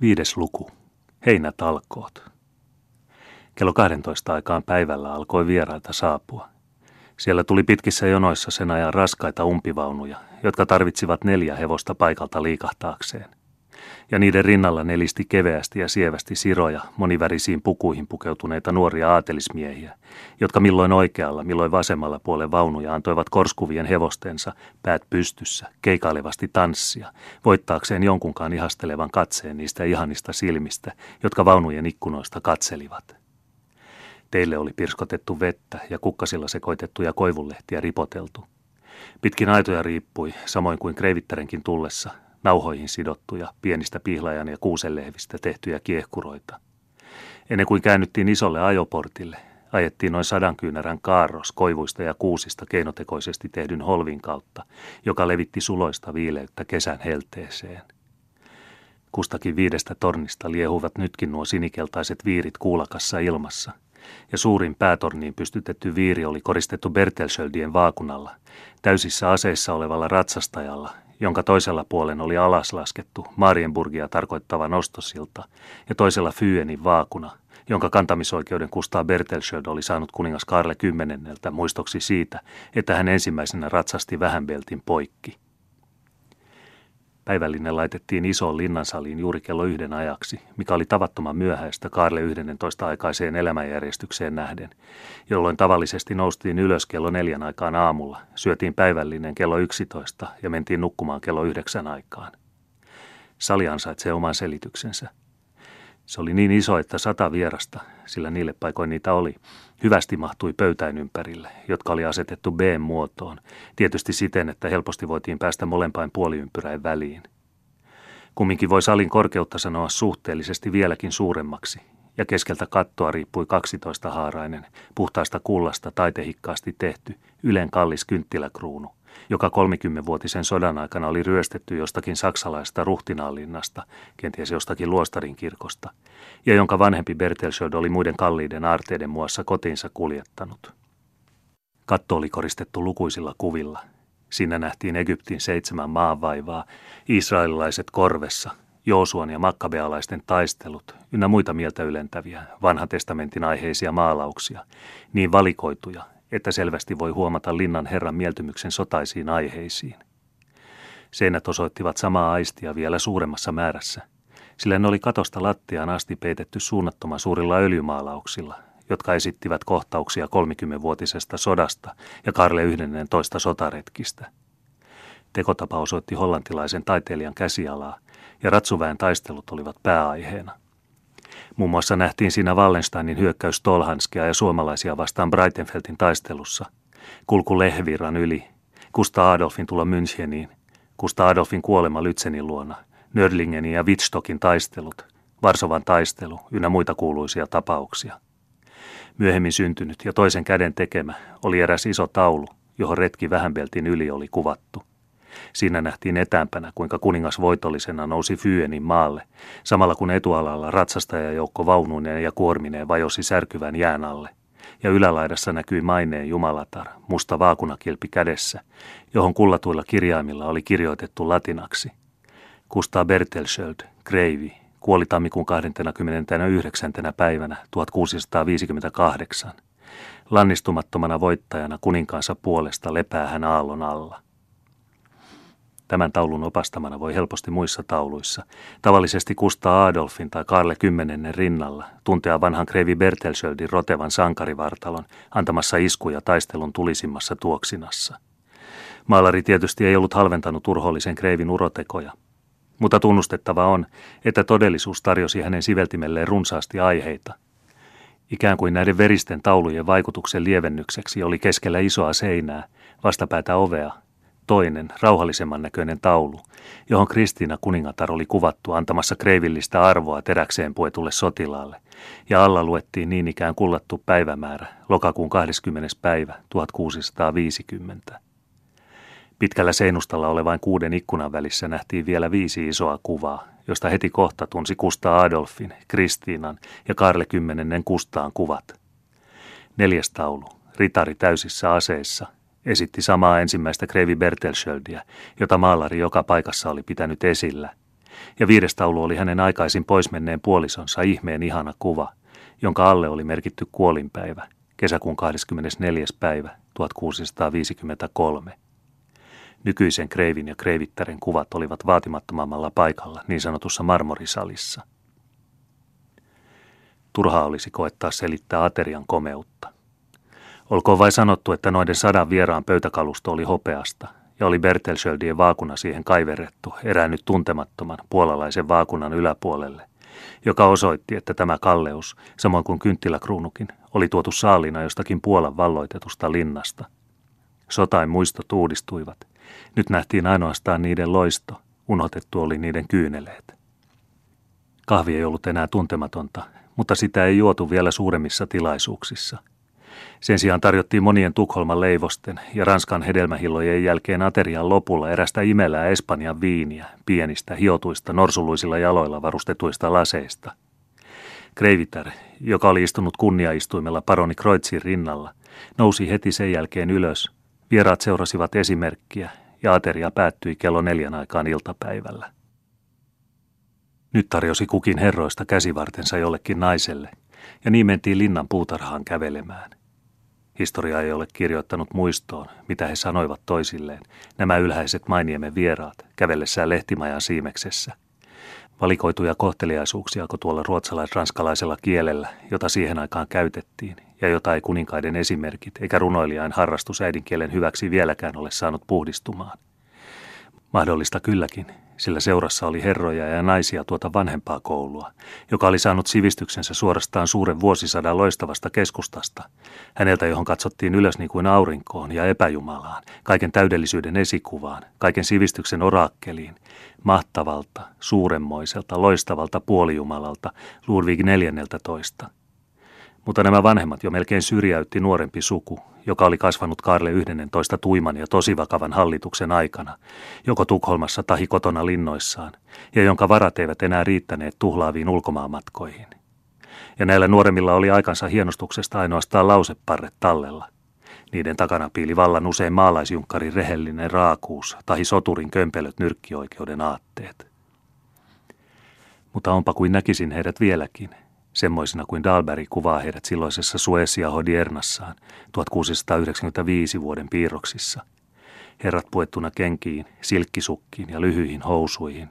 Viides luku. Heinätalkoot. Kello 12 aikaan päivällä alkoi vieraita saapua. Siellä tuli pitkissä jonoissa sen ajan raskaita umpivaunuja, jotka tarvitsivat neljä hevosta paikalta liikahtaakseen – ja niiden rinnalla nelisti keveästi ja sievästi siroja monivärisiin pukuihin pukeutuneita nuoria aatelismiehiä, jotka milloin oikealla, milloin vasemmalla puolen vaunuja antoivat korskuvien hevostensa päät pystyssä, keikailevasti tanssia, voittaakseen jonkunkaan ihastelevan katseen niistä ihanista silmistä, jotka vaunujen ikkunoista katselivat. Teille oli pirskotettu vettä ja kukkasilla sekoitettuja koivulehtiä ripoteltu. Pitkin aitoja riippui, samoin kuin kreivittärenkin tullessa, nauhoihin sidottuja, pienistä pihlajan ja kuusenlehvistä tehtyjä kiehkuroita. Ennen kuin käännyttiin isolle ajoportille, ajettiin noin sadan kyynärän kaarros koivuista ja kuusista keinotekoisesti tehdyn holvin kautta, joka levitti suloista viileyttä kesän helteeseen. Kustakin viidestä tornista liehuvat nytkin nuo sinikeltaiset viirit kuulakassa ilmassa, ja suurin päätorniin pystytetty viiri oli koristettu Bertelschöldien vaakunalla, täysissä aseissa olevalla ratsastajalla, jonka toisella puolen oli alaslaskettu Marienburgia tarkoittava nostosilta ja toisella Fyenin vaakuna, jonka kantamisoikeuden Kustaa Bertelsöld oli saanut kuningas Karle kymmenenneltä muistoksi siitä, että hän ensimmäisenä ratsasti Vähänbeltin poikki. Päivällinen laitettiin isoon linnansaliin juuri kello yhden ajaksi, mikä oli tavattoman myöhäistä Kaarle 11 aikaiseen elämänjärjestykseen nähden, jolloin tavallisesti noustiin ylös kello neljän aikaan aamulla, syötiin päivällinen kello 11 ja mentiin nukkumaan kello yhdeksän aikaan. Sali ansaitsee oman selityksensä – se oli niin iso, että sata vierasta, sillä niille paikoin niitä oli, hyvästi mahtui pöytäin ympärille, jotka oli asetettu B-muotoon, tietysti siten, että helposti voitiin päästä molempain puoliympyräin väliin. Kumminkin voi salin korkeutta sanoa suhteellisesti vieläkin suuremmaksi, ja keskeltä kattoa riippui 12 haarainen, puhtaasta kullasta taitehikkaasti tehty, ylen kallis kynttiläkruunu – joka 30-vuotisen sodan aikana oli ryöstetty jostakin saksalaista ruhtinaalinnasta, kenties jostakin luostarin kirkosta, ja jonka vanhempi Bertelsöld oli muiden kalliiden aarteiden muassa kotiinsa kuljettanut. Katto oli koristettu lukuisilla kuvilla. Siinä nähtiin Egyptin seitsemän maanvaivaa, israelilaiset korvessa, Joosuan ja makkabealaisten taistelut, ynnä muita mieltä ylentäviä, vanhan testamentin aiheisia maalauksia, niin valikoituja, että selvästi voi huomata linnan herran mieltymyksen sotaisiin aiheisiin. Seinät osoittivat samaa aistia vielä suuremmassa määrässä, sillä ne oli katosta lattiaan asti peitetty suunnattoman suurilla öljymaalauksilla, jotka esittivät kohtauksia 30-vuotisesta sodasta ja Karle 11 sotaretkistä. Tekotapa osoitti hollantilaisen taiteilijan käsialaa, ja ratsuväen taistelut olivat pääaiheena. Muun muassa nähtiin siinä Wallensteinin hyökkäys Tolhanskia ja suomalaisia vastaan Breitenfeldin taistelussa. Kulku Lehviran yli, Kusta Adolfin tulo Müncheniin, Kusta Adolfin kuolema Lytsenin luona, Nörlingenin ja Wittstockin taistelut, Varsovan taistelu ynnä muita kuuluisia tapauksia. Myöhemmin syntynyt ja toisen käden tekemä oli eräs iso taulu, johon retki Vähänbeltin yli oli kuvattu – Siinä nähtiin etäämpänä, kuinka kuningas voitollisena nousi Fyenin maalle, samalla kun etualalla ratsastajajoukko vaunuineen ja kuormineen vajosi särkyvän jään alle. Ja ylälaidassa näkyi maineen jumalatar, musta vaakunakilpi kädessä, johon kullatuilla kirjaimilla oli kirjoitettu latinaksi. Kustaa Bertelschöld, Kreivi, kuoli tammikuun 29. päivänä 1658. Lannistumattomana voittajana kuninkaansa puolesta lepää hän aallon alla. Tämän taulun opastamana voi helposti muissa tauluissa, tavallisesti Kustaa Adolfin tai Karle kymmenennen rinnalla, tuntea vanhan Kreivi Bertelschöldin rotevan sankarivartalon antamassa iskuja taistelun tulisimmassa tuoksinassa. Maalari tietysti ei ollut halventanut urhollisen Kreivin urotekoja, mutta tunnustettava on, että todellisuus tarjosi hänen siveltimelleen runsaasti aiheita. Ikään kuin näiden veristen taulujen vaikutuksen lievennykseksi oli keskellä isoa seinää, vastapäätä ovea, toinen, rauhallisemman näköinen taulu, johon Kristiina kuningatar oli kuvattu antamassa kreivillistä arvoa teräkseen puetulle sotilaalle, ja alla luettiin niin ikään kullattu päivämäärä, lokakuun 20. päivä 1650. Pitkällä seinustalla olevain kuuden ikkunan välissä nähtiin vielä viisi isoa kuvaa, josta heti kohta tunsi Kustaa Adolfin, Kristiinan ja Karle kymmenennen Kustaan kuvat. Neljäs taulu, ritari täysissä aseissa, esitti samaa ensimmäistä Krevi Bertelschöldiä, jota maalari joka paikassa oli pitänyt esillä, Ja viides taulu oli hänen aikaisin poismenneen puolisonsa ihmeen ihana kuva, jonka alle oli merkitty kuolinpäivä, kesäkuun 24. päivä 1653. Nykyisen Kreivin ja Kreivittären kuvat olivat vaatimattomammalla paikalla niin sanotussa marmorisalissa. Turhaa olisi koettaa selittää aterian komeutta. Olkoon vai sanottu, että noiden sadan vieraan pöytäkalusto oli hopeasta ja oli Bertelschöldien vaakuna siihen kaiverrettu, eräännyt tuntemattoman puolalaisen vaakunan yläpuolelle, joka osoitti, että tämä kalleus, samoin kuin kynttiläkruunukin, oli tuotu saalina jostakin Puolan valloitetusta linnasta. Sotain muistot uudistuivat. Nyt nähtiin ainoastaan niiden loisto, unohtettu oli niiden kyyneleet. Kahvi ei ollut enää tuntematonta, mutta sitä ei juotu vielä suuremmissa tilaisuuksissa – sen sijaan tarjottiin monien Tukholman leivosten ja Ranskan hedelmähillojen jälkeen aterian lopulla erästä imelää Espanjan viiniä, pienistä, hiotuista, norsuluisilla jaloilla varustetuista laseista. Kreiviter, joka oli istunut kunniaistuimella paroni Kreutzin rinnalla, nousi heti sen jälkeen ylös. Vieraat seurasivat esimerkkiä ja ateria päättyi kello neljän aikaan iltapäivällä. Nyt tarjosi kukin herroista käsivartensa jollekin naiselle, ja niin mentiin linnan puutarhaan kävelemään – Historia ei ole kirjoittanut muistoon, mitä he sanoivat toisilleen, nämä ylhäiset mainiemen vieraat, kävellessään lehtimajan siimeksessä. Valikoituja kohteliaisuuksiako tuolla ruotsalais-ranskalaisella kielellä, jota siihen aikaan käytettiin, ja jota ei kuninkaiden esimerkit eikä runoilijain harrastus äidinkielen hyväksi vieläkään ole saanut puhdistumaan. Mahdollista kylläkin, sillä seurassa oli herroja ja naisia tuota vanhempaa koulua, joka oli saanut sivistyksensä suorastaan suuren vuosisadan loistavasta keskustasta, häneltä johon katsottiin ylös niin kuin aurinkoon ja epäjumalaan, kaiken täydellisyyden esikuvaan, kaiken sivistyksen orakkeliin, mahtavalta, suuremmoiselta, loistavalta puolijumalalta Ludwig 14. Mutta nämä vanhemmat jo melkein syrjäytti nuorempi suku, joka oli kasvanut Karle 11 tuiman ja tosi vakavan hallituksen aikana, joko Tukholmassa tahi kotona linnoissaan, ja jonka varat eivät enää riittäneet tuhlaaviin ulkomaanmatkoihin. Ja näillä nuoremmilla oli aikansa hienostuksesta ainoastaan lauseparret tallella. Niiden takana piili vallan usein maalaisjunkkarin rehellinen raakuus tahi soturin kömpelöt nyrkkioikeuden aatteet. Mutta onpa kuin näkisin heidät vieläkin – semmoisina kuin Dalberg kuvaa heidät silloisessa Suesia Hodiernassaan 1695 vuoden piirroksissa. Herrat puettuna kenkiin, silkkisukkiin ja lyhyihin housuihin,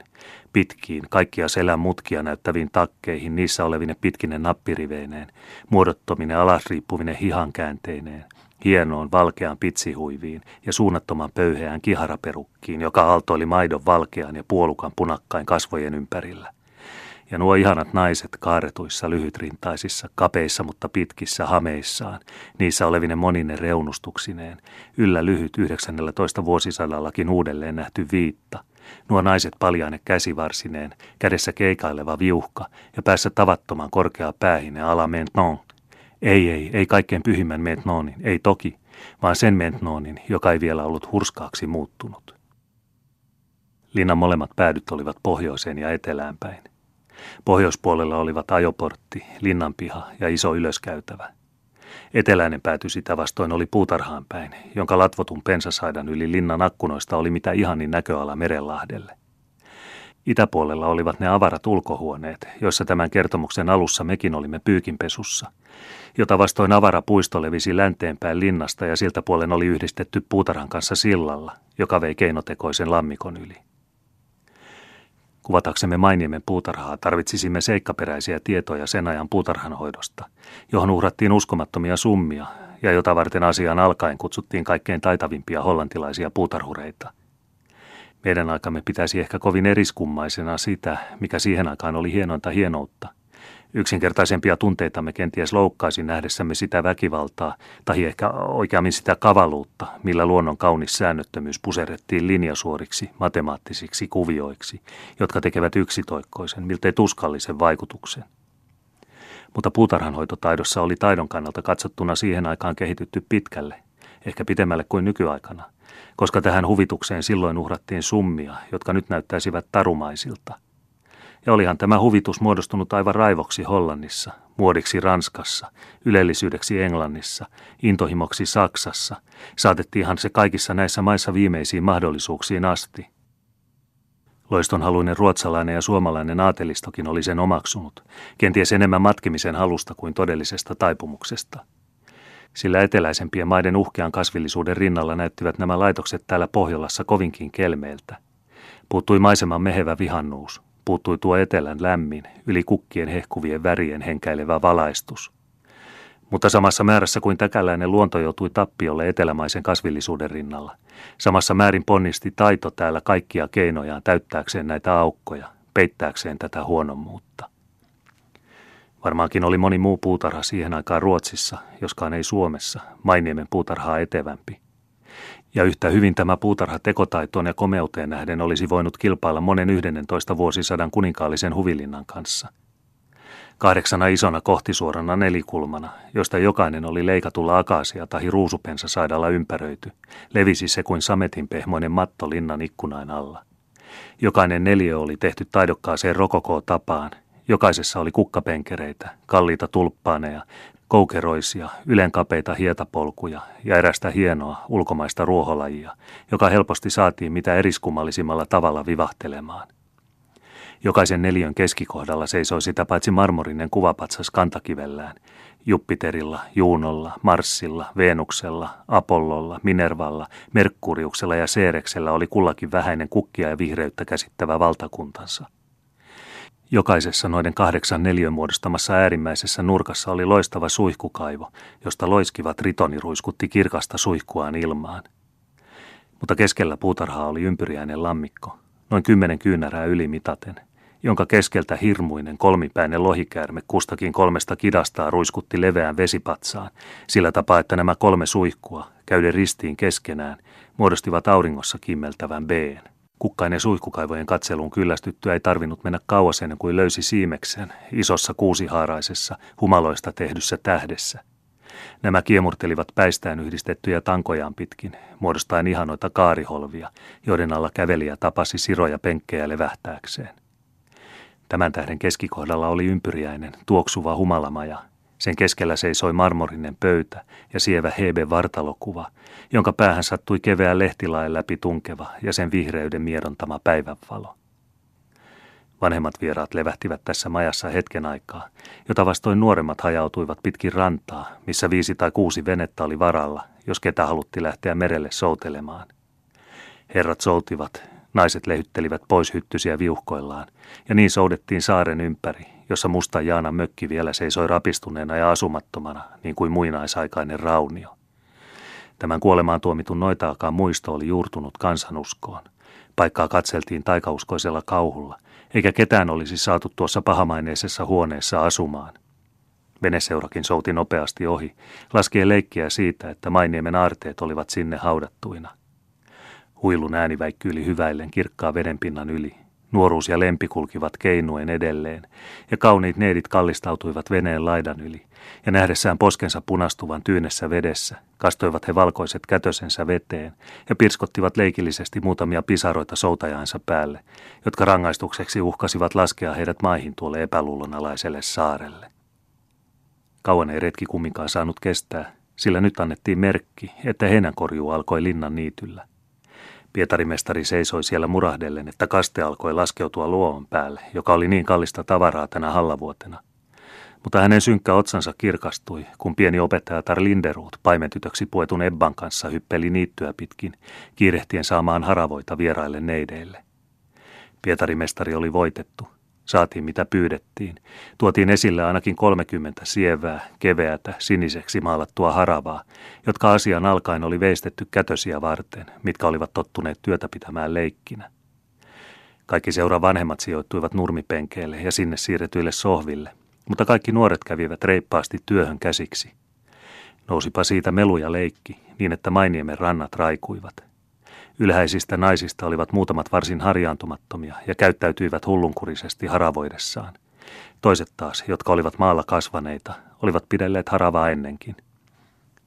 pitkiin, kaikkia selän mutkia näyttäviin takkeihin, niissä olevine pitkinen nappiriveineen, muodottominen alasriippuvinen hihankäänteineen, hienoon valkeaan pitsihuiviin ja suunnattoman pöyheään kiharaperukkiin, joka aaltoili maidon valkean ja puolukan punakkain kasvojen ympärillä – ja nuo ihanat naiset kaaretuissa lyhytrintaisissa, kapeissa mutta pitkissä hameissaan, niissä olevine monine reunustuksineen, yllä lyhyt 19 vuosisadallakin uudelleen nähty viitta, nuo naiset paljaane käsivarsineen, kädessä keikaileva viuhka ja päässä tavattoman korkea päähine ala maintenant. Ei, ei, ei kaikkein pyhimmän mentnonin, ei toki, vaan sen mentnonin, joka ei vielä ollut hurskaaksi muuttunut. Linnan molemmat päädyt olivat pohjoiseen ja etelään päin. Pohjoispuolella olivat ajoportti, linnanpiha ja iso ylöskäytävä. Eteläinen pääty sitä vastoin oli puutarhaan päin, jonka latvotun pensasaidan yli linnan akkunoista oli mitä ihanin näköala merenlahdelle. Itäpuolella olivat ne avarat ulkohuoneet, joissa tämän kertomuksen alussa mekin olimme pyykinpesussa, jota vastoin avara puisto levisi länteenpäin linnasta ja siltä puolen oli yhdistetty puutarhan kanssa sillalla, joka vei keinotekoisen lammikon yli. Kuvataksemme mainiemen puutarhaa tarvitsisimme seikkaperäisiä tietoja sen ajan puutarhanhoidosta, johon uhrattiin uskomattomia summia ja jota varten asiaan alkaen kutsuttiin kaikkein taitavimpia hollantilaisia puutarhureita. Meidän aikamme pitäisi ehkä kovin eriskummaisena sitä, mikä siihen aikaan oli hienointa hienoutta – Yksinkertaisempia tunteitamme kenties loukkaisi nähdessämme sitä väkivaltaa, tai ehkä oikeammin sitä kavaluutta, millä luonnon kaunis säännöttömyys puserrettiin linjasuoriksi, matemaattisiksi kuvioiksi, jotka tekevät yksitoikkoisen, miltei tuskallisen vaikutuksen. Mutta puutarhanhoitotaidossa oli taidon kannalta katsottuna siihen aikaan kehitytty pitkälle, ehkä pitemmälle kuin nykyaikana, koska tähän huvitukseen silloin uhrattiin summia, jotka nyt näyttäisivät tarumaisilta – ja olihan tämä huvitus muodostunut aivan raivoksi Hollannissa, muodiksi Ranskassa, ylellisyydeksi Englannissa, intohimoksi Saksassa. Saatettiinhan se kaikissa näissä maissa viimeisiin mahdollisuuksiin asti. Loistonhaluinen ruotsalainen ja suomalainen aatelistokin oli sen omaksunut, kenties enemmän matkimisen halusta kuin todellisesta taipumuksesta. Sillä eteläisempien maiden uhkean kasvillisuuden rinnalla näyttivät nämä laitokset täällä Pohjolassa kovinkin kelmeiltä. Puuttui maiseman mehevä vihannuus, puuttui tuo etelän lämmin, yli kukkien hehkuvien värien henkäilevä valaistus. Mutta samassa määrässä kuin täkäläinen luonto joutui tappiolle etelämaisen kasvillisuuden rinnalla, samassa määrin ponnisti taito täällä kaikkia keinojaan täyttääkseen näitä aukkoja, peittääkseen tätä huonommuutta. Varmaankin oli moni muu puutarha siihen aikaan Ruotsissa, joskaan ei Suomessa, Mainiemen puutarhaa etevämpi. Ja yhtä hyvin tämä puutarha tekotaitoon ja komeuteen nähden olisi voinut kilpailla monen 11 vuosisadan kuninkaallisen huvilinnan kanssa – kahdeksana isona kohtisuorana nelikulmana, josta jokainen oli leikatulla akasia tai ruusupensa saidalla ympäröity, levisi se kuin sametin pehmoinen matto linnan ikkunain alla. Jokainen neliö oli tehty taidokkaaseen rokokoo tapaan, jokaisessa oli kukkapenkereitä, kalliita tulppaaneja, koukeroisia, ylenkapeita hietapolkuja ja erästä hienoa ulkomaista ruoholajia, joka helposti saatiin mitä eriskummallisimmalla tavalla vivahtelemaan – Jokaisen neliön keskikohdalla seisoi sitä paitsi marmorinen kuvapatsas kantakivellään. Jupiterilla, Juunolla, Marsilla, Veenuksella, Apollolla, Minervalla, Merkuriuksella ja Seereksellä oli kullakin vähäinen kukkia ja vihreyttä käsittävä valtakuntansa. Jokaisessa noiden kahdeksan neliön muodostamassa äärimmäisessä nurkassa oli loistava suihkukaivo, josta loiskivat ritoni ruiskutti kirkasta suihkuaan ilmaan. Mutta keskellä puutarhaa oli ympyriäinen lammikko, noin kymmenen kyynärää ylimitaten – jonka keskeltä hirmuinen kolmipäinen lohikäärme kustakin kolmesta kidastaa ruiskutti leveään vesipatsaan, sillä tapaa, että nämä kolme suihkua, käyden ristiin keskenään, muodostivat auringossa kimmeltävän been. Kukkainen suihkukaivojen katseluun kyllästyttyä ei tarvinnut mennä kauas ennen kuin löysi siimeksen isossa kuusihaaraisessa, humaloista tehdyssä tähdessä. Nämä kiemurtelivat päistään yhdistettyjä tankojaan pitkin, muodostaen ihanoita kaariholvia, joiden alla kävelijä tapasi siroja penkkejä levähtääkseen. Tämän tähden keskikohdalla oli ympyriäinen, tuoksuva humalamaja. Sen keskellä seisoi marmorinen pöytä ja sievä Hebe vartalokuva, jonka päähän sattui keveä lehtilaen läpi tunkeva ja sen vihreyden miedontama päivänvalo. Vanhemmat vieraat levähtivät tässä majassa hetken aikaa, jota vastoin nuoremmat hajautuivat pitkin rantaa, missä viisi tai kuusi venettä oli varalla, jos ketä halutti lähteä merelle soutelemaan. Herrat soutivat Naiset lehyttelivät pois hyttysiä viuhkoillaan, ja niin soudettiin saaren ympäri, jossa musta Jaana mökki vielä seisoi rapistuneena ja asumattomana, niin kuin muinaisaikainen raunio. Tämän kuolemaan tuomitun noitaakaan muisto oli juurtunut kansanuskoon. Paikkaa katseltiin taikauskoisella kauhulla, eikä ketään olisi saatu tuossa pahamaineisessa huoneessa asumaan. Veneseurakin souti nopeasti ohi, laskien leikkiä siitä, että mainiemen aarteet olivat sinne haudattuina – Huilun ääni väikkyyli hyväillen kirkkaa vedenpinnan yli. Nuoruus ja lempi kulkivat keinuen edelleen, ja kauniit neidit kallistautuivat veneen laidan yli, ja nähdessään poskensa punastuvan tyynessä vedessä, kastoivat he valkoiset kätösensä veteen, ja pirskottivat leikillisesti muutamia pisaroita soutajaansa päälle, jotka rangaistukseksi uhkasivat laskea heidät maihin tuolle epäluulonalaiselle saarelle. Kauan ei retki kumminkaan saanut kestää, sillä nyt annettiin merkki, että heinänkorjuu alkoi linnan niityllä. Pietarimestari seisoi siellä murahdellen, että kaste alkoi laskeutua luovan päälle, joka oli niin kallista tavaraa tänä hallavuotena. Mutta hänen synkkä otsansa kirkastui, kun pieni opettaja Tar Linderuut paimentytöksi puetun Ebban kanssa hyppeli niittyä pitkin, kiirehtien saamaan haravoita vieraille neideille. Pietarimestari oli voitettu. Saatiin mitä pyydettiin. Tuotiin esille ainakin 30 sievää, keveätä, siniseksi maalattua haravaa, jotka asian alkaen oli veistetty kätösiä varten, mitkä olivat tottuneet työtä pitämään leikkinä. Kaikki seura vanhemmat sijoittuivat nurmipenkeille ja sinne siirretyille sohville, mutta kaikki nuoret kävivät reippaasti työhön käsiksi. Nousipa siitä melu ja leikki, niin että Mainiemen rannat raikuivat – Ylhäisistä naisista olivat muutamat varsin harjaantumattomia ja käyttäytyivät hullunkurisesti haravoidessaan. Toiset taas, jotka olivat maalla kasvaneita, olivat pidelleet haravaa ennenkin.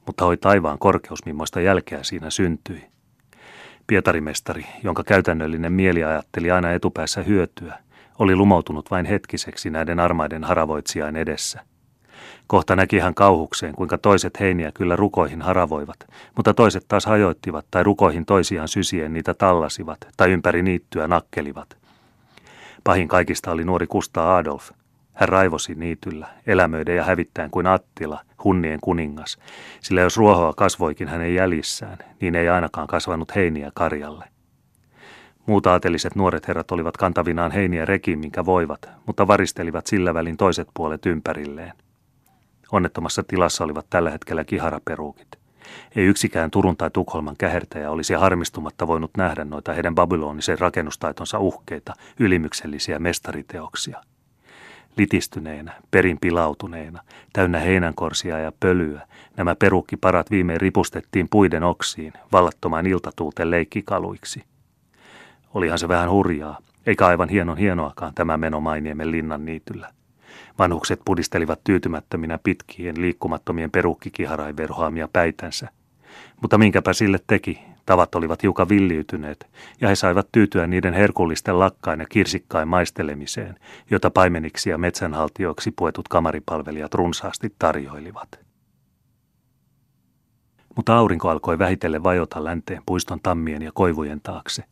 Mutta hoi taivaan korkeus, millaista jälkeä siinä syntyi. Pietarimestari, jonka käytännöllinen mieli ajatteli aina etupäässä hyötyä, oli lumoutunut vain hetkiseksi näiden armaiden haravoitsijain edessä – Kohta näki hän kauhukseen, kuinka toiset heiniä kyllä rukoihin haravoivat, mutta toiset taas hajoittivat tai rukoihin toisiaan sysien niitä tallasivat tai ympäri niittyä nakkelivat, Pahin kaikista oli nuori Kusta Adolf. Hän raivosi niityllä, elämöiden ja hävittäen kuin Attila, hunnien kuningas, sillä jos ruohoa kasvoikin hänen jäljissään, niin ei ainakaan kasvanut heiniä karjalle. Muut aateliset nuoret herrat olivat kantavinaan heiniä rekiin, minkä voivat, mutta varistelivat sillä välin toiset puolet ympärilleen. Onnettomassa tilassa olivat tällä hetkellä kiharaperuukit. Ei yksikään Turun tai Tukholman kähertäjä olisi harmistumatta voinut nähdä noita heidän babylonisen rakennustaitonsa uhkeita, ylimyksellisiä mestariteoksia. Litistyneenä, perin pilautuneena, täynnä heinänkorsia ja pölyä, nämä perukkiparat viimein ripustettiin puiden oksiin, vallattomaan iltatuuteen leikkikaluiksi. Olihan se vähän hurjaa, eikä aivan hienon hienoakaan tämä meno Mainiemen linnan niityllä. Vanhukset pudistelivat tyytymättöminä pitkien liikkumattomien perukkikiharain verhoamia päitänsä. Mutta minkäpä sille teki, tavat olivat hiukan villiytyneet, ja he saivat tyytyä niiden herkullisten lakkain ja kirsikkain maistelemiseen, jota paimeniksi ja metsänhaltijoiksi puetut kamaripalvelijat runsaasti tarjoilivat. Mutta aurinko alkoi vähitellen vajota länteen puiston tammien ja koivujen taakse.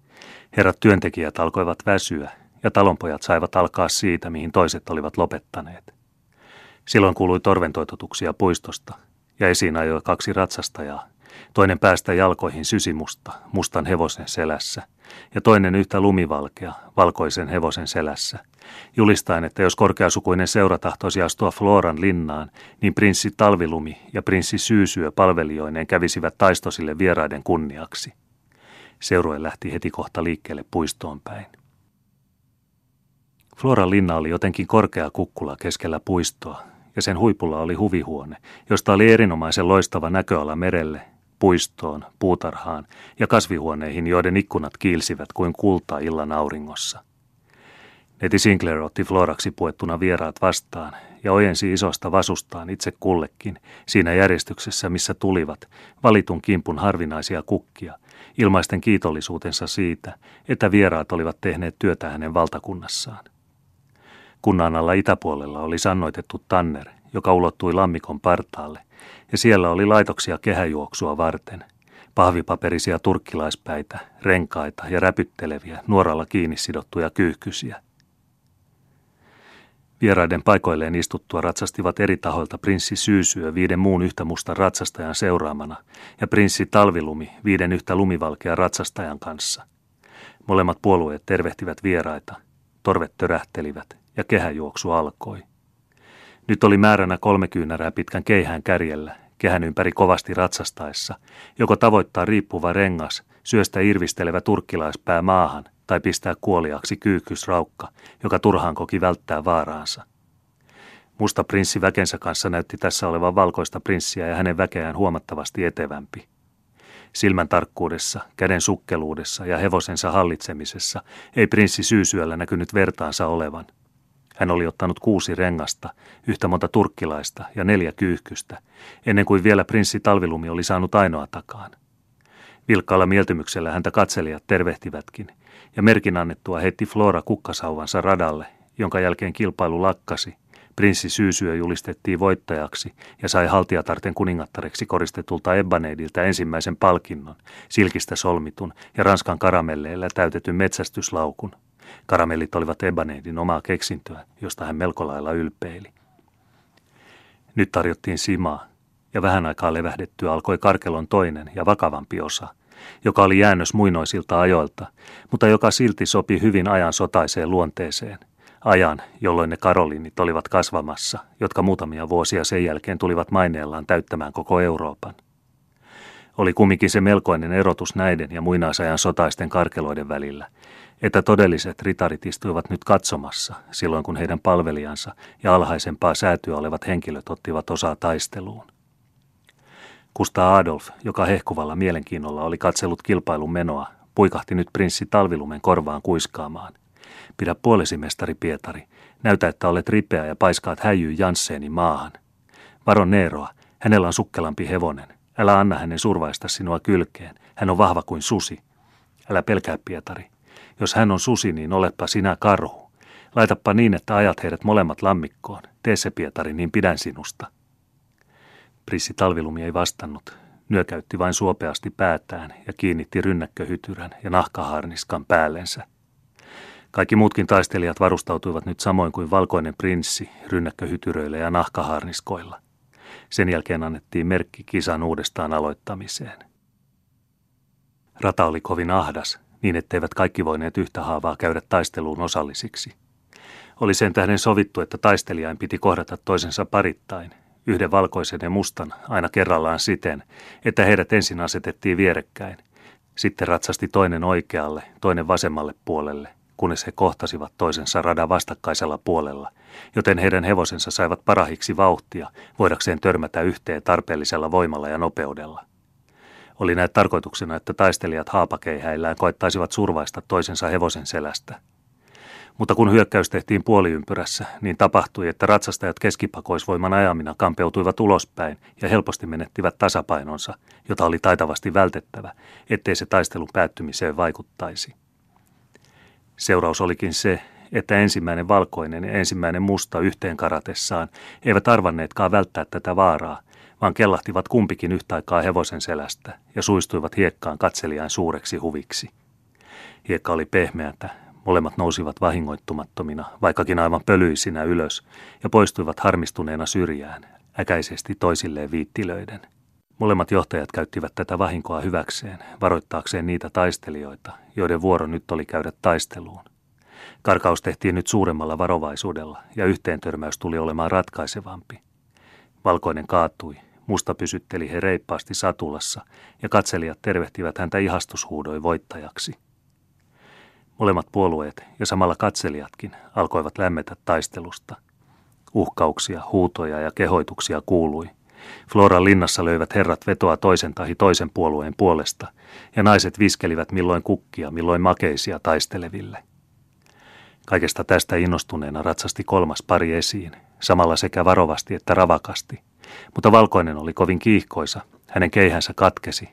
Herrat työntekijät alkoivat väsyä ja talonpojat saivat alkaa siitä, mihin toiset olivat lopettaneet. Silloin kuului torventoitotuksia puistosta, ja esiin ajoi kaksi ratsastajaa, toinen päästä jalkoihin sysimusta, mustan hevosen selässä, ja toinen yhtä lumivalkea, valkoisen hevosen selässä, julistaen, että jos korkeasukuinen seura tahtoisi astua Floran linnaan, niin prinssi Talvilumi ja prinssi Syysyö palvelijoineen kävisivät taistosille vieraiden kunniaksi. Seurue lähti heti kohta liikkeelle puistoon päin. Floran linna oli jotenkin korkea kukkula keskellä puistoa, ja sen huipulla oli huvihuone, josta oli erinomaisen loistava näköala merelle, puistoon, puutarhaan ja kasvihuoneihin, joiden ikkunat kiilsivät kuin kulta illan auringossa. Neti Sinclair otti Floraksi puettuna vieraat vastaan ja ojensi isosta vasustaan itse kullekin siinä järjestyksessä, missä tulivat, valitun kimpun harvinaisia kukkia, ilmaisten kiitollisuutensa siitä, että vieraat olivat tehneet työtä hänen valtakunnassaan. Kunnan alla itäpuolella oli sannoitettu tanner, joka ulottui lammikon partaalle, ja siellä oli laitoksia kehäjuoksua varten. Pahvipaperisia turkkilaispäitä, renkaita ja räpytteleviä, nuoralla kiinni sidottuja kyyhkysiä. Vieraiden paikoilleen istuttua ratsastivat eri tahoilta prinssi Syysyö viiden muun yhtä mustan ratsastajan seuraamana ja prinssi Talvilumi viiden yhtä lumivalkea ratsastajan kanssa. Molemmat puolueet tervehtivät vieraita, torvet törähtelivät ja kehäjuoksu alkoi. Nyt oli määränä kolme kyynärää pitkän keihään kärjellä, kehän ympäri kovasti ratsastaessa, joko tavoittaa riippuva rengas, syöstä irvistelevä turkkilaispää maahan tai pistää kuoliaksi kyykkysraukka, joka turhaan koki välttää vaaraansa. Musta prinssi väkensä kanssa näytti tässä olevan valkoista prinssiä ja hänen väkeään huomattavasti etevämpi. Silmän tarkkuudessa, käden sukkeluudessa ja hevosensa hallitsemisessa ei prinssi syysyöllä näkynyt vertaansa olevan – hän oli ottanut kuusi rengasta, yhtä monta turkkilaista ja neljä kyyhkystä, ennen kuin vielä prinssi Talvilumi oli saanut ainoa takaan. Vilkkaalla mieltymyksellä häntä katselijat tervehtivätkin, ja merkin annettua heitti Flora kukkasauvansa radalle, jonka jälkeen kilpailu lakkasi. Prinssi Syysyö julistettiin voittajaksi ja sai haltiatarten kuningattareksi koristetulta Ebbaneidiltä ensimmäisen palkinnon, silkistä solmitun ja Ranskan karamelleillä täytetyn metsästyslaukun – Karamellit olivat Ebaneidin omaa keksintöä, josta hän melko lailla ylpeili. Nyt tarjottiin simaa, ja vähän aikaa levähdettyä alkoi karkelon toinen ja vakavampi osa, joka oli jäännös muinoisilta ajoilta, mutta joka silti sopi hyvin ajan sotaiseen luonteeseen. Ajan, jolloin ne karolinit olivat kasvamassa, jotka muutamia vuosia sen jälkeen tulivat maineellaan täyttämään koko Euroopan. Oli kumminkin se melkoinen erotus näiden ja muinaisajan sotaisten karkeloiden välillä, että todelliset ritarit istuivat nyt katsomassa silloin, kun heidän palvelijansa ja alhaisempaa säätyä olevat henkilöt ottivat osaa taisteluun. Kusta Adolf, joka hehkuvalla mielenkiinnolla oli katsellut kilpailun menoa, puikahti nyt prinssi Talvilumen korvaan kuiskaamaan. Pidä puolesi, mestari Pietari. Näytä, että olet ripeä ja paiskaat häijyy Jansseeni maahan. Varo Neeroa, hänellä on sukkelampi hevonen. Älä anna hänen survaista sinua kylkeen. Hän on vahva kuin susi. Älä pelkää, Pietari. Jos hän on susi, niin oletpa sinä karhu. Laitappa niin, että ajat heidät molemmat lammikkoon. Tee se, Pietari, niin pidän sinusta. Prissi Talvilumi ei vastannut. Nyökäytti vain suopeasti päätään ja kiinnitti rynnäkköhytyrän ja nahkaharniskan päällensä. Kaikki muutkin taistelijat varustautuivat nyt samoin kuin valkoinen prinssi rynnäkköhytyröillä ja nahkaharniskoilla. Sen jälkeen annettiin merkki kisan uudestaan aloittamiseen. Rata oli kovin ahdas, niin etteivät kaikki voineet yhtä haavaa käydä taisteluun osallisiksi. Oli sen tähden sovittu, että taistelijain piti kohdata toisensa parittain, yhden valkoisen ja mustan aina kerrallaan siten, että heidät ensin asetettiin vierekkäin. Sitten ratsasti toinen oikealle, toinen vasemmalle puolelle, kunnes he kohtasivat toisensa radan vastakkaisella puolella, joten heidän hevosensa saivat parahiksi vauhtia, voidakseen törmätä yhteen tarpeellisella voimalla ja nopeudella. Oli näet tarkoituksena, että taistelijat haapakeihäillään koettaisivat survaista toisensa hevosen selästä. Mutta kun hyökkäys tehtiin puoliympyrässä, niin tapahtui, että ratsastajat keskipakoisvoiman ajamina kampeutuivat ulospäin ja helposti menettivät tasapainonsa, jota oli taitavasti vältettävä, ettei se taistelun päättymiseen vaikuttaisi. Seuraus olikin se, että ensimmäinen valkoinen ja ensimmäinen musta yhteen karatessaan eivät arvanneetkaan välttää tätä vaaraa, vaan kellahtivat kumpikin yhtä aikaa hevosen selästä ja suistuivat hiekkaan katseliaan suureksi huviksi. Hiekka oli pehmeätä, molemmat nousivat vahingoittumattomina, vaikkakin aivan pölyisinä ylös, ja poistuivat harmistuneena syrjään, äkäisesti toisilleen viittilöiden. Molemmat johtajat käyttivät tätä vahinkoa hyväkseen, varoittaakseen niitä taistelijoita, joiden vuoro nyt oli käydä taisteluun. Karkaus tehtiin nyt suuremmalla varovaisuudella, ja yhteentörmäys tuli olemaan ratkaisevampi. Valkoinen kaatui, musta pysytteli he reippaasti satulassa, ja katselijat tervehtivät häntä ihastushuudoin voittajaksi. Molemmat puolueet ja samalla katselijatkin alkoivat lämmetä taistelusta. Uhkauksia, huutoja ja kehoituksia kuului – Floran linnassa löivät herrat vetoa toisen tahi toisen puolueen puolesta, ja naiset viskelivät milloin kukkia, milloin makeisia taisteleville. Kaikesta tästä innostuneena ratsasti kolmas pari esiin, samalla sekä varovasti että ravakasti. Mutta valkoinen oli kovin kiihkoisa, hänen keihänsä katkesi.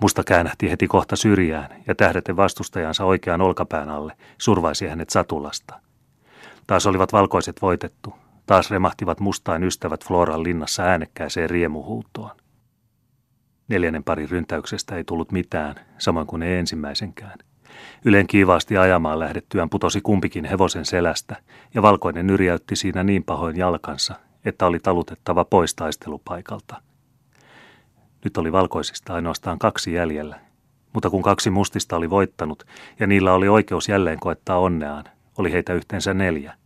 Musta käännähti heti kohta syrjään ja tähdeten vastustajansa oikean olkapään alle survaisi hänet satulasta. Taas olivat valkoiset voitettu, Taas remahtivat mustain ystävät Floran linnassa äänekkääseen riemuhuutoon. Neljännen parin ryntäyksestä ei tullut mitään, samoin kuin ei ensimmäisenkään. Ylen kiivaasti ajamaan lähdettyään putosi kumpikin hevosen selästä, ja valkoinen nyrjäytti siinä niin pahoin jalkansa, että oli talutettava pois taistelupaikalta. Nyt oli valkoisista ainoastaan kaksi jäljellä, mutta kun kaksi mustista oli voittanut ja niillä oli oikeus jälleen koettaa onneaan, oli heitä yhteensä neljä –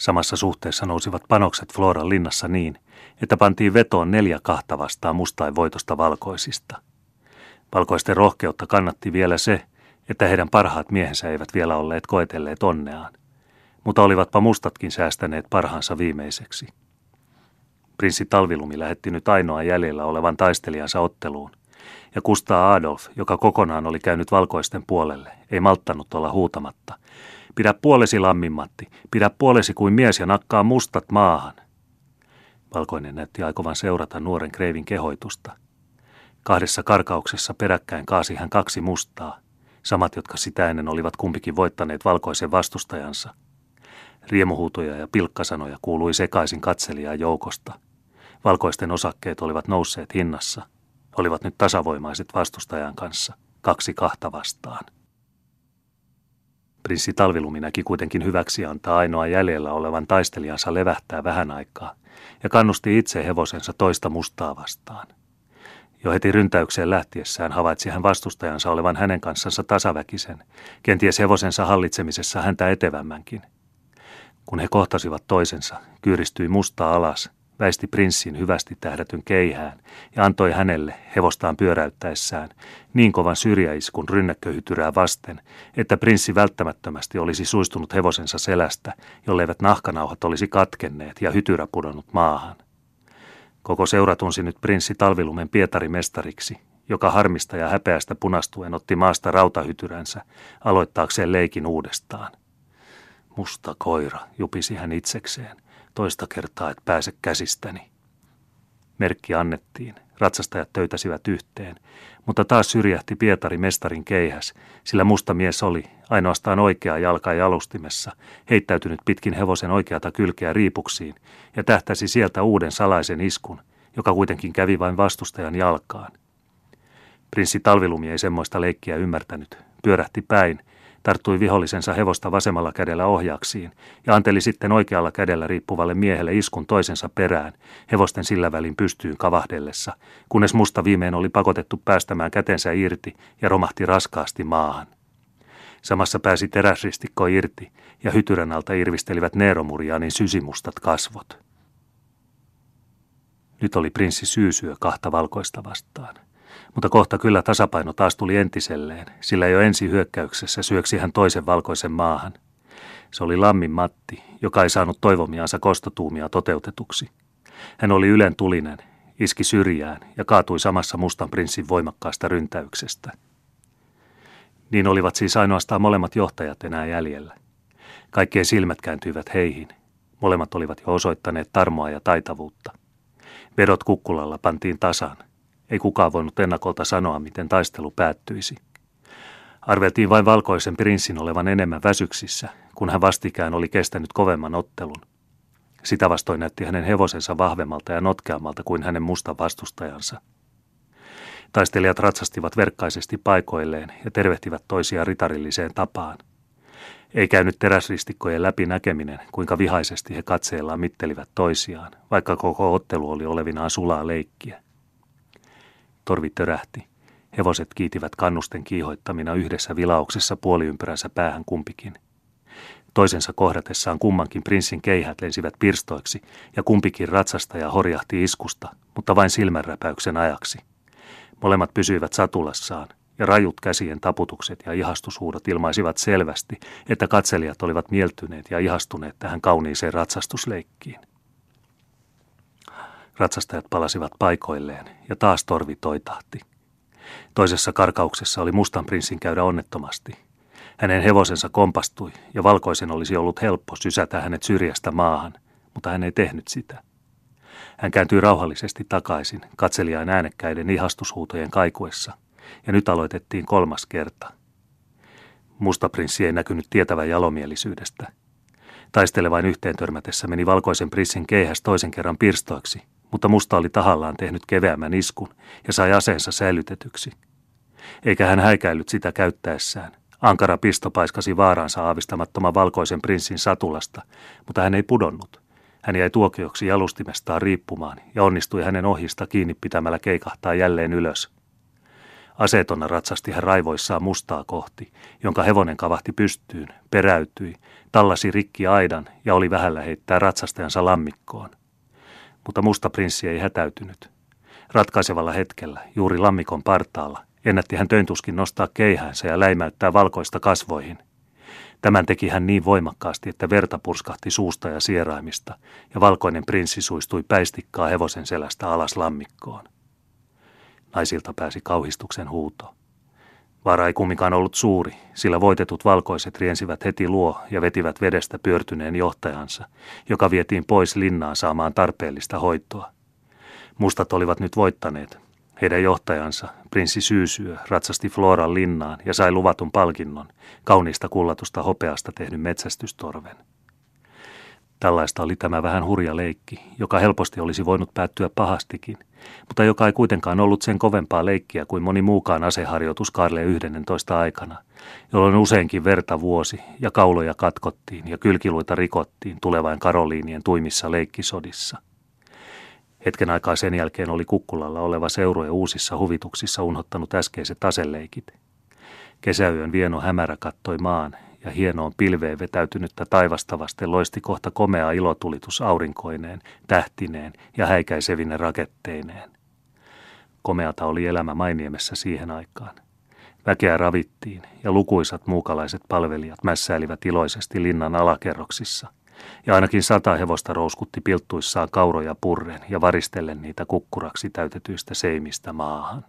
Samassa suhteessa nousivat panokset Floran linnassa niin, että pantiin vetoon neljä kahta vastaan mustain voitosta valkoisista. Valkoisten rohkeutta kannatti vielä se, että heidän parhaat miehensä eivät vielä olleet koetelleet onneaan, mutta olivatpa mustatkin säästäneet parhaansa viimeiseksi. Prinssi Talvilumi lähetti nyt ainoa jäljellä olevan taistelijansa otteluun, ja Kustaa Adolf, joka kokonaan oli käynyt valkoisten puolelle, ei malttanut olla huutamatta – Pidä puolesi lammimmatti, pidä puolesi kuin mies ja nakkaa mustat maahan. Valkoinen näytti aikovan seurata nuoren kreivin kehoitusta. Kahdessa karkauksessa peräkkäin kaasi hän kaksi mustaa, samat jotka sitä ennen olivat kumpikin voittaneet valkoisen vastustajansa. Riemuhuutoja ja pilkkasanoja kuului sekaisin katselijaa joukosta. Valkoisten osakkeet olivat nousseet hinnassa, olivat nyt tasavoimaiset vastustajan kanssa, kaksi kahta vastaan. Prinssi Talvilumi näki kuitenkin hyväksi antaa ainoa jäljellä olevan taistelijansa levähtää vähän aikaa ja kannusti itse hevosensa toista mustaa vastaan. Jo heti ryntäykseen lähtiessään havaitsi hän vastustajansa olevan hänen kanssansa tasaväkisen, kenties hevosensa hallitsemisessa häntä etevämmänkin. Kun he kohtasivat toisensa, kyyristyi musta alas väisti prinssin hyvästi tähdätyn keihään ja antoi hänelle hevostaan pyöräyttäessään niin kovan syrjäiskun rynnäkköhytyrää vasten, että prinssi välttämättömästi olisi suistunut hevosensa selästä, jolleivät nahkanauhat olisi katkenneet ja hytyrä pudonnut maahan. Koko seura tunsi nyt prinssi Talvilumen Pietari-mestariksi, joka harmista ja häpeästä punastuen otti maasta rautahytyränsä aloittaakseen leikin uudestaan. Musta koira, jupisi hän itsekseen – toista kertaa et pääse käsistäni. Merkki annettiin, ratsastajat töytäsivät yhteen, mutta taas syrjähti Pietari mestarin keihäs, sillä musta mies oli, ainoastaan oikea jalka jalustimessa, heittäytynyt pitkin hevosen oikeata kylkeä riipuksiin ja tähtäsi sieltä uuden salaisen iskun, joka kuitenkin kävi vain vastustajan jalkaan. Prinssi Talvilumi ei semmoista leikkiä ymmärtänyt, pyörähti päin, tarttui vihollisensa hevosta vasemmalla kädellä ohjaksiin ja anteli sitten oikealla kädellä riippuvalle miehelle iskun toisensa perään, hevosten sillä välin pystyyn kavahdellessa, kunnes musta viimein oli pakotettu päästämään kätensä irti ja romahti raskaasti maahan. Samassa pääsi teräsristikko irti ja hytyrän alta irvistelivät Neeromurianin sysimustat kasvot. Nyt oli prinssi syysyö kahta valkoista vastaan. Mutta kohta kyllä tasapaino taas tuli entiselleen, sillä jo ensi hyökkäyksessä syöksi hän toisen valkoisen maahan. Se oli Lammin Matti, joka ei saanut toivomiansa kostotuumia toteutetuksi. Hän oli ylen tulinen, iski syrjään ja kaatui samassa mustan prinssin voimakkaasta ryntäyksestä. Niin olivat siis ainoastaan molemmat johtajat enää jäljellä. Kaikkien silmät kääntyivät heihin. Molemmat olivat jo osoittaneet tarmoa ja taitavuutta. Vedot kukkulalla pantiin tasan. Ei kukaan voinut ennakolta sanoa, miten taistelu päättyisi. Arveltiin vain valkoisen prinssin olevan enemmän väsyksissä, kun hän vastikään oli kestänyt kovemman ottelun. Sitä vastoin näytti hänen hevosensa vahvemmalta ja notkeammalta kuin hänen musta vastustajansa. Taistelijat ratsastivat verkkaisesti paikoilleen ja tervehtivät toisia ritarilliseen tapaan. Ei käynyt teräsristikkojen läpi näkeminen, kuinka vihaisesti he katseellaan mittelivät toisiaan, vaikka koko ottelu oli olevinaan sulaa leikkiä. Torvi törähti. Hevoset kiitivät kannusten kiihoittamina yhdessä vilauksessa puoliympyränsä päähän kumpikin. Toisensa kohdatessaan kummankin prinssin keihät lensivät pirstoiksi ja kumpikin ratsastaja horjahti iskusta, mutta vain silmänräpäyksen ajaksi. Molemmat pysyivät satulassaan, ja rajut käsien taputukset ja ihastushuudot ilmaisivat selvästi, että katselijat olivat mieltyneet ja ihastuneet tähän kauniiseen ratsastusleikkiin. Ratsastajat palasivat paikoilleen ja taas torvi toitahti. Toisessa karkauksessa oli mustan prinssin käydä onnettomasti. Hänen hevosensa kompastui ja valkoisen olisi ollut helppo sysätä hänet syrjästä maahan, mutta hän ei tehnyt sitä. Hän kääntyi rauhallisesti takaisin katselijan äänekkäiden ihastushuutojen kaikuessa – ja nyt aloitettiin kolmas kerta. Musta prinssi ei näkynyt tietävän jalomielisyydestä. Taistelevain yhteen törmätessä meni valkoisen prinssin keihäs toisen kerran pirstoiksi, mutta musta oli tahallaan tehnyt keveämmän iskun ja sai aseensa säilytetyksi. Eikä hän häikäillyt sitä käyttäessään. Ankara pisto paiskasi vaaransa aavistamattoman valkoisen prinssin satulasta, mutta hän ei pudonnut. Hän jäi tuokioksi jalustimestaan riippumaan ja onnistui hänen ohista kiinni pitämällä keikahtaa jälleen ylös – Asetona ratsasti hän raivoissaan mustaa kohti, jonka hevonen kavahti pystyyn, peräytyi, tallasi rikki aidan ja oli vähällä heittää ratsastajansa lammikkoon. Mutta musta prinssi ei hätäytynyt. Ratkaisevalla hetkellä, juuri lammikon partaalla, ennätti hän töntuskin nostaa keihäänsä ja läimäyttää valkoista kasvoihin. Tämän teki hän niin voimakkaasti, että verta purskahti suusta ja sieraimista, ja valkoinen prinssi suistui päistikkaa hevosen selästä alas lammikkoon. Naisilta pääsi kauhistuksen huuto. Vaara ei kumminkaan ollut suuri, sillä voitetut valkoiset riensivät heti luo ja vetivät vedestä pyörtyneen johtajansa, joka vietiin pois linnaan saamaan tarpeellista hoitoa. Mustat olivat nyt voittaneet. Heidän johtajansa, prinssi Syysyö, ratsasti Floran linnaan ja sai luvatun palkinnon, kauniista kullatusta hopeasta tehdyn metsästystorven. Tällaista oli tämä vähän hurja leikki, joka helposti olisi voinut päättyä pahastikin, mutta joka ei kuitenkaan ollut sen kovempaa leikkiä kuin moni muukaan aseharjoitus Karle 11 aikana, jolloin useinkin verta vuosi ja kauloja katkottiin ja kylkiluita rikottiin tulevain Karoliinien tuimissa leikkisodissa. Hetken aikaa sen jälkeen oli Kukkulalla oleva seurue uusissa huvituksissa unhottanut äskeiset aseleikit. Kesäyön vieno hämärä kattoi maan ja hienoon pilveen vetäytynyttä taivasta vasten loisti kohta komea ilotulitus aurinkoineen, tähtineen ja häikäisevine raketteineen. Komeata oli elämä Mainiemessä siihen aikaan. Väkeä ravittiin ja lukuisat muukalaiset palvelijat mässäilivät iloisesti linnan alakerroksissa, ja ainakin sata hevosta rouskutti pilttuissaan kauroja purren ja varistellen niitä kukkuraksi täytetyistä seimistä maahan.